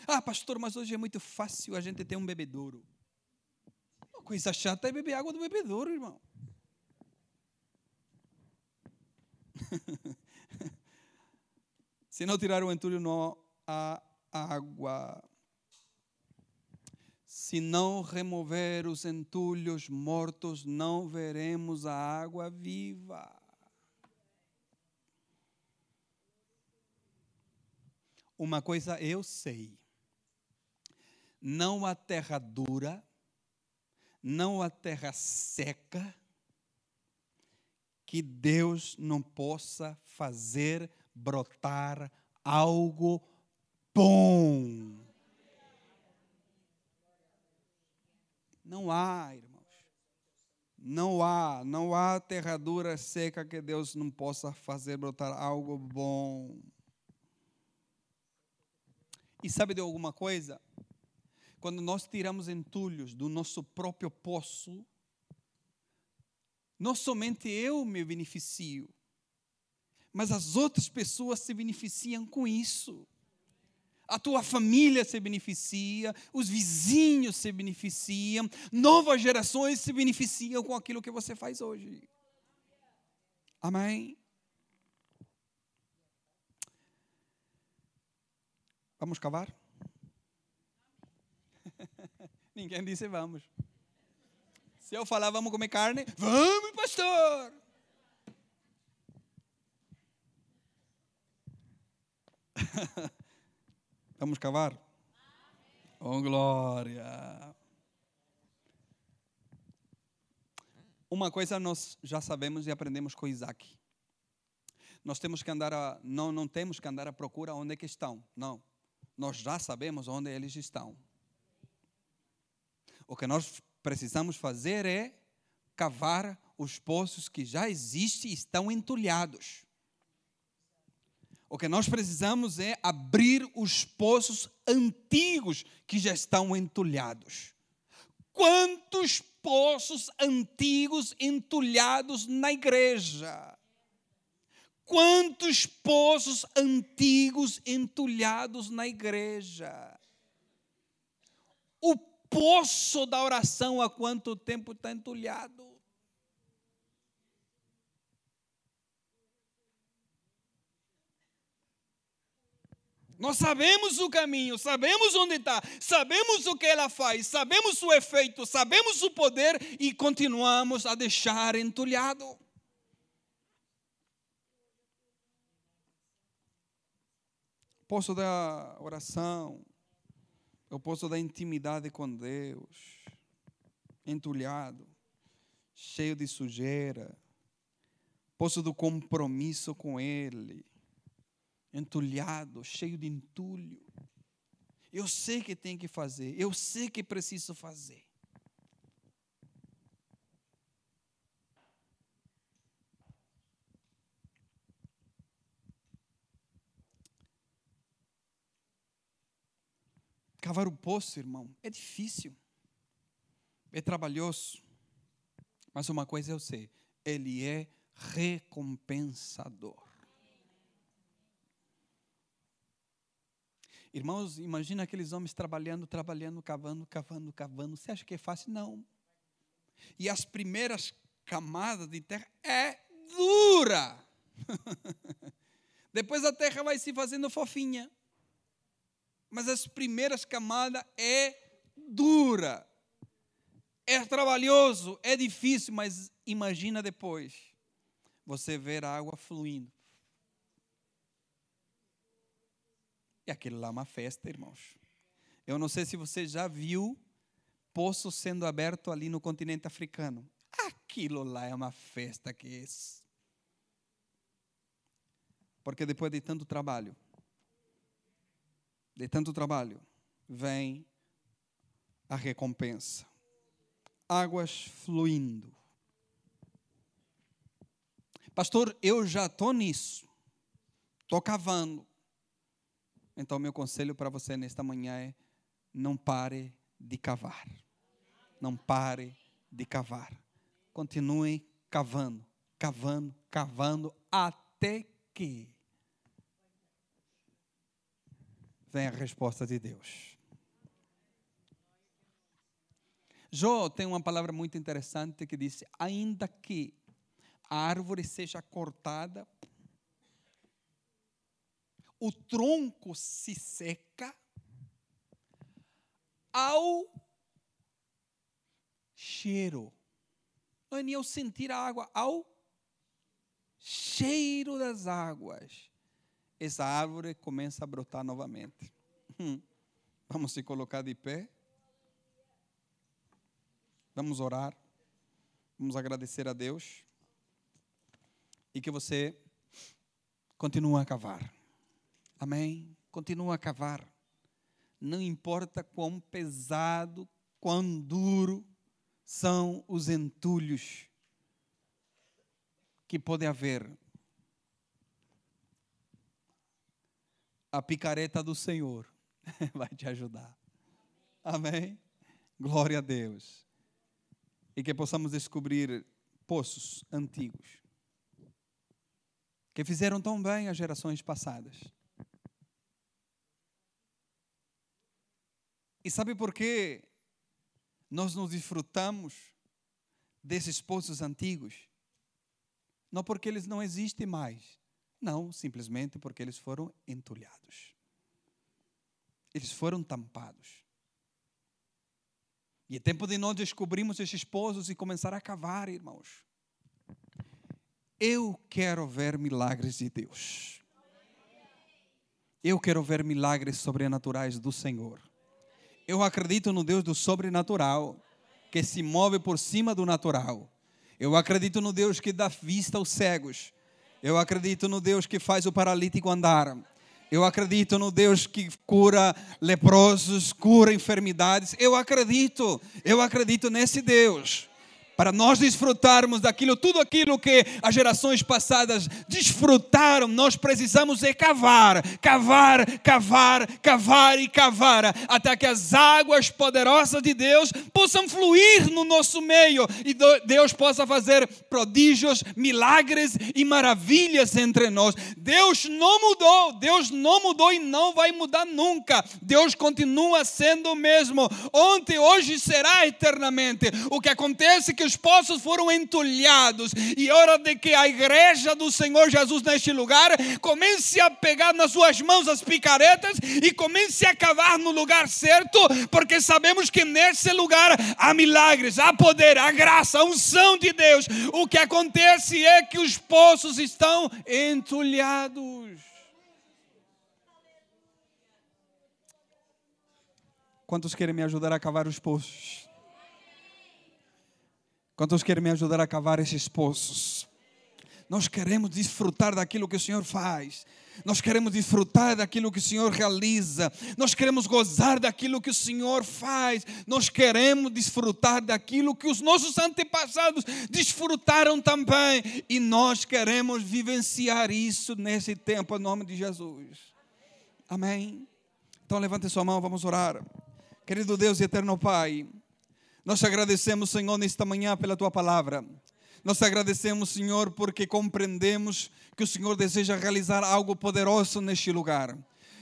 Ah, pastor, mas hoje é muito fácil a gente ter um bebedouro. Uma coisa chata é beber água do bebedouro, irmão. Se não tirar o entulho, não há água. Se não remover os entulhos mortos, não veremos a água viva. Uma coisa eu sei: não há terra dura, não há terra seca, que Deus não possa fazer brotar algo bom. Não há, irmãos. Não há, não há terradura seca que Deus não possa fazer brotar algo bom. E sabe de alguma coisa? Quando nós tiramos entulhos do nosso próprio poço, não somente eu me beneficio, mas as outras pessoas se beneficiam com isso. A tua família se beneficia, os vizinhos se beneficiam, novas gerações se beneficiam com aquilo que você faz hoje. Amém? Vamos cavar? Ninguém disse vamos. Se eu falar vamos comer carne, vamos, pastor. vamos cavar? Oh, glória. Uma coisa nós já sabemos e aprendemos com Isaac. Nós temos que andar a, não, não temos que andar à procura onde é que estão. Não. Nós já sabemos onde eles estão. O que nós precisamos fazer é cavar os poços que já existem e estão entulhados. O que nós precisamos é abrir os poços antigos que já estão entulhados. Quantos poços antigos entulhados na igreja? Quantos poços antigos entulhados na igreja? O poço da oração há quanto tempo está entulhado? Nós sabemos o caminho, sabemos onde está, sabemos o que ela faz, sabemos o efeito, sabemos o poder e continuamos a deixar entulhado. Poço da oração, o poço da intimidade com Deus, entulhado, cheio de sujeira, poço do compromisso com Ele entulhado, cheio de entulho. Eu sei que tem que fazer, eu sei que preciso fazer. Cavar o poço, irmão, é difícil, é trabalhoso, mas uma coisa eu sei: ele é recompensador. Irmãos, imagina aqueles homens trabalhando, trabalhando, cavando, cavando, cavando. Você acha que é fácil? Não. E as primeiras camadas de terra é dura. Depois a terra vai se fazendo fofinha. Mas as primeiras camadas é dura. É trabalhoso, é difícil, mas imagina depois você ver a água fluindo. E aquilo lá é uma festa, irmãos. Eu não sei se você já viu poço sendo aberto ali no continente africano. Aquilo lá é uma festa que é. Porque depois de tanto trabalho, de tanto trabalho, vem a recompensa. Águas fluindo. Pastor, eu já estou nisso. Estou cavando. Então, meu conselho para você nesta manhã é: não pare de cavar. Não pare de cavar. Continue cavando, cavando, cavando, até que venha a resposta de Deus. Jó tem uma palavra muito interessante que diz: ainda que a árvore seja cortada o tronco se seca ao cheiro. Nem ao sentir a água, ao cheiro das águas. Essa árvore começa a brotar novamente. Hum. Vamos se colocar de pé. Vamos orar. Vamos agradecer a Deus. E que você continue a cavar. Amém? Continua a cavar. Não importa quão pesado, quão duro são os entulhos que pode haver. A picareta do Senhor vai te ajudar. Amém? Glória a Deus. E que possamos descobrir poços antigos que fizeram tão bem as gerações passadas. E sabe por que nós nos desfrutamos desses poços antigos? Não porque eles não existem mais. Não, simplesmente porque eles foram entulhados. Eles foram tampados. E é tempo de nós descobrirmos esses poços e começar a cavar, irmãos. Eu quero ver milagres de Deus. Eu quero ver milagres sobrenaturais do Senhor. Eu acredito no Deus do sobrenatural, que se move por cima do natural. Eu acredito no Deus que dá vista aos cegos. Eu acredito no Deus que faz o paralítico andar. Eu acredito no Deus que cura leprosos, cura enfermidades. Eu acredito, eu acredito nesse Deus para nós desfrutarmos daquilo, tudo aquilo que as gerações passadas desfrutaram, nós precisamos é cavar, cavar, cavar, cavar e cavar, até que as águas poderosas de Deus possam fluir no nosso meio e Deus possa fazer prodígios, milagres e maravilhas entre nós. Deus não mudou, Deus não mudou e não vai mudar nunca. Deus continua sendo o mesmo, ontem, hoje será eternamente. O que acontece é que os poços foram entulhados, e é hora de que a igreja do Senhor Jesus neste lugar comece a pegar nas suas mãos as picaretas e comece a cavar no lugar certo, porque sabemos que nesse lugar há milagres, há poder, há graça, a unção de Deus. O que acontece é que os poços estão entulhados. Quantos querem me ajudar a cavar os poços? Quantos querem me ajudar a cavar esses poços? Nós queremos desfrutar daquilo que o Senhor faz. Nós queremos desfrutar daquilo que o Senhor realiza. Nós queremos gozar daquilo que o Senhor faz. Nós queremos desfrutar daquilo que os nossos antepassados desfrutaram também. E nós queremos vivenciar isso nesse tempo, em nome de Jesus. Amém? Então levante sua mão, vamos orar. Querido Deus e eterno Pai. Nós te agradecemos, Senhor, nesta manhã pela tua palavra. Nós te agradecemos, Senhor, porque compreendemos que o Senhor deseja realizar algo poderoso neste lugar.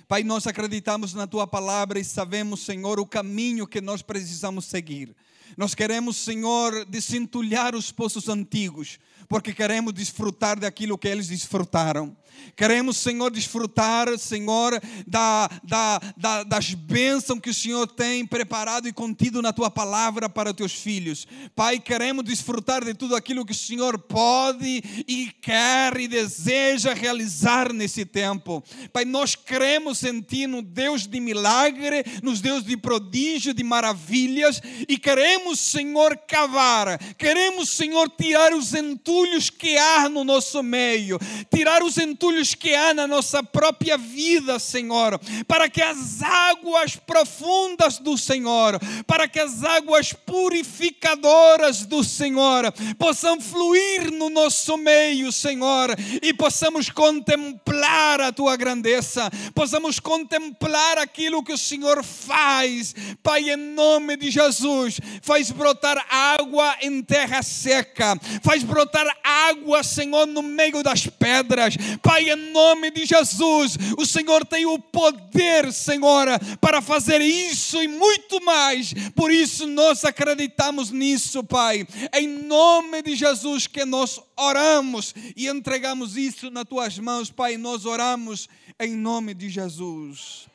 Pai, nós acreditamos na tua palavra e sabemos, Senhor, o caminho que nós precisamos seguir. Nós queremos, Senhor, desentulhar os poços antigos, porque queremos desfrutar daquilo que eles desfrutaram. Queremos, Senhor, desfrutar, Senhor, da, da, da, das bênçãos que o Senhor tem preparado e contido na tua palavra para os teus filhos. Pai, queremos desfrutar de tudo aquilo que o Senhor pode e quer e deseja realizar nesse tempo. Pai, nós cremos em Ti, no Deus de milagre, nos Deus de prodígio, de maravilhas, e queremos, Senhor, cavar, queremos, Senhor, tirar os entulhos que há no nosso meio, tirar os entulhos que há na nossa própria vida, Senhor, para que as águas profundas do Senhor, para que as águas purificadoras do Senhor possam fluir no nosso meio, Senhor, e possamos contemplar a tua grandeza, possamos contemplar aquilo que o Senhor faz, Pai, em nome de Jesus, faz brotar água em terra seca, faz brotar água, Senhor, no meio das pedras, Pai, em nome de Jesus, o Senhor tem o poder, Senhor, para fazer isso e muito mais. Por isso nós acreditamos nisso, Pai. Em nome de Jesus que nós oramos e entregamos isso nas tuas mãos, Pai. Nós oramos em nome de Jesus.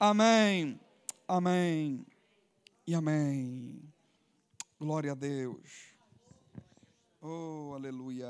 Amém. Amém. E amém. Glória a Deus. Oh, aleluia.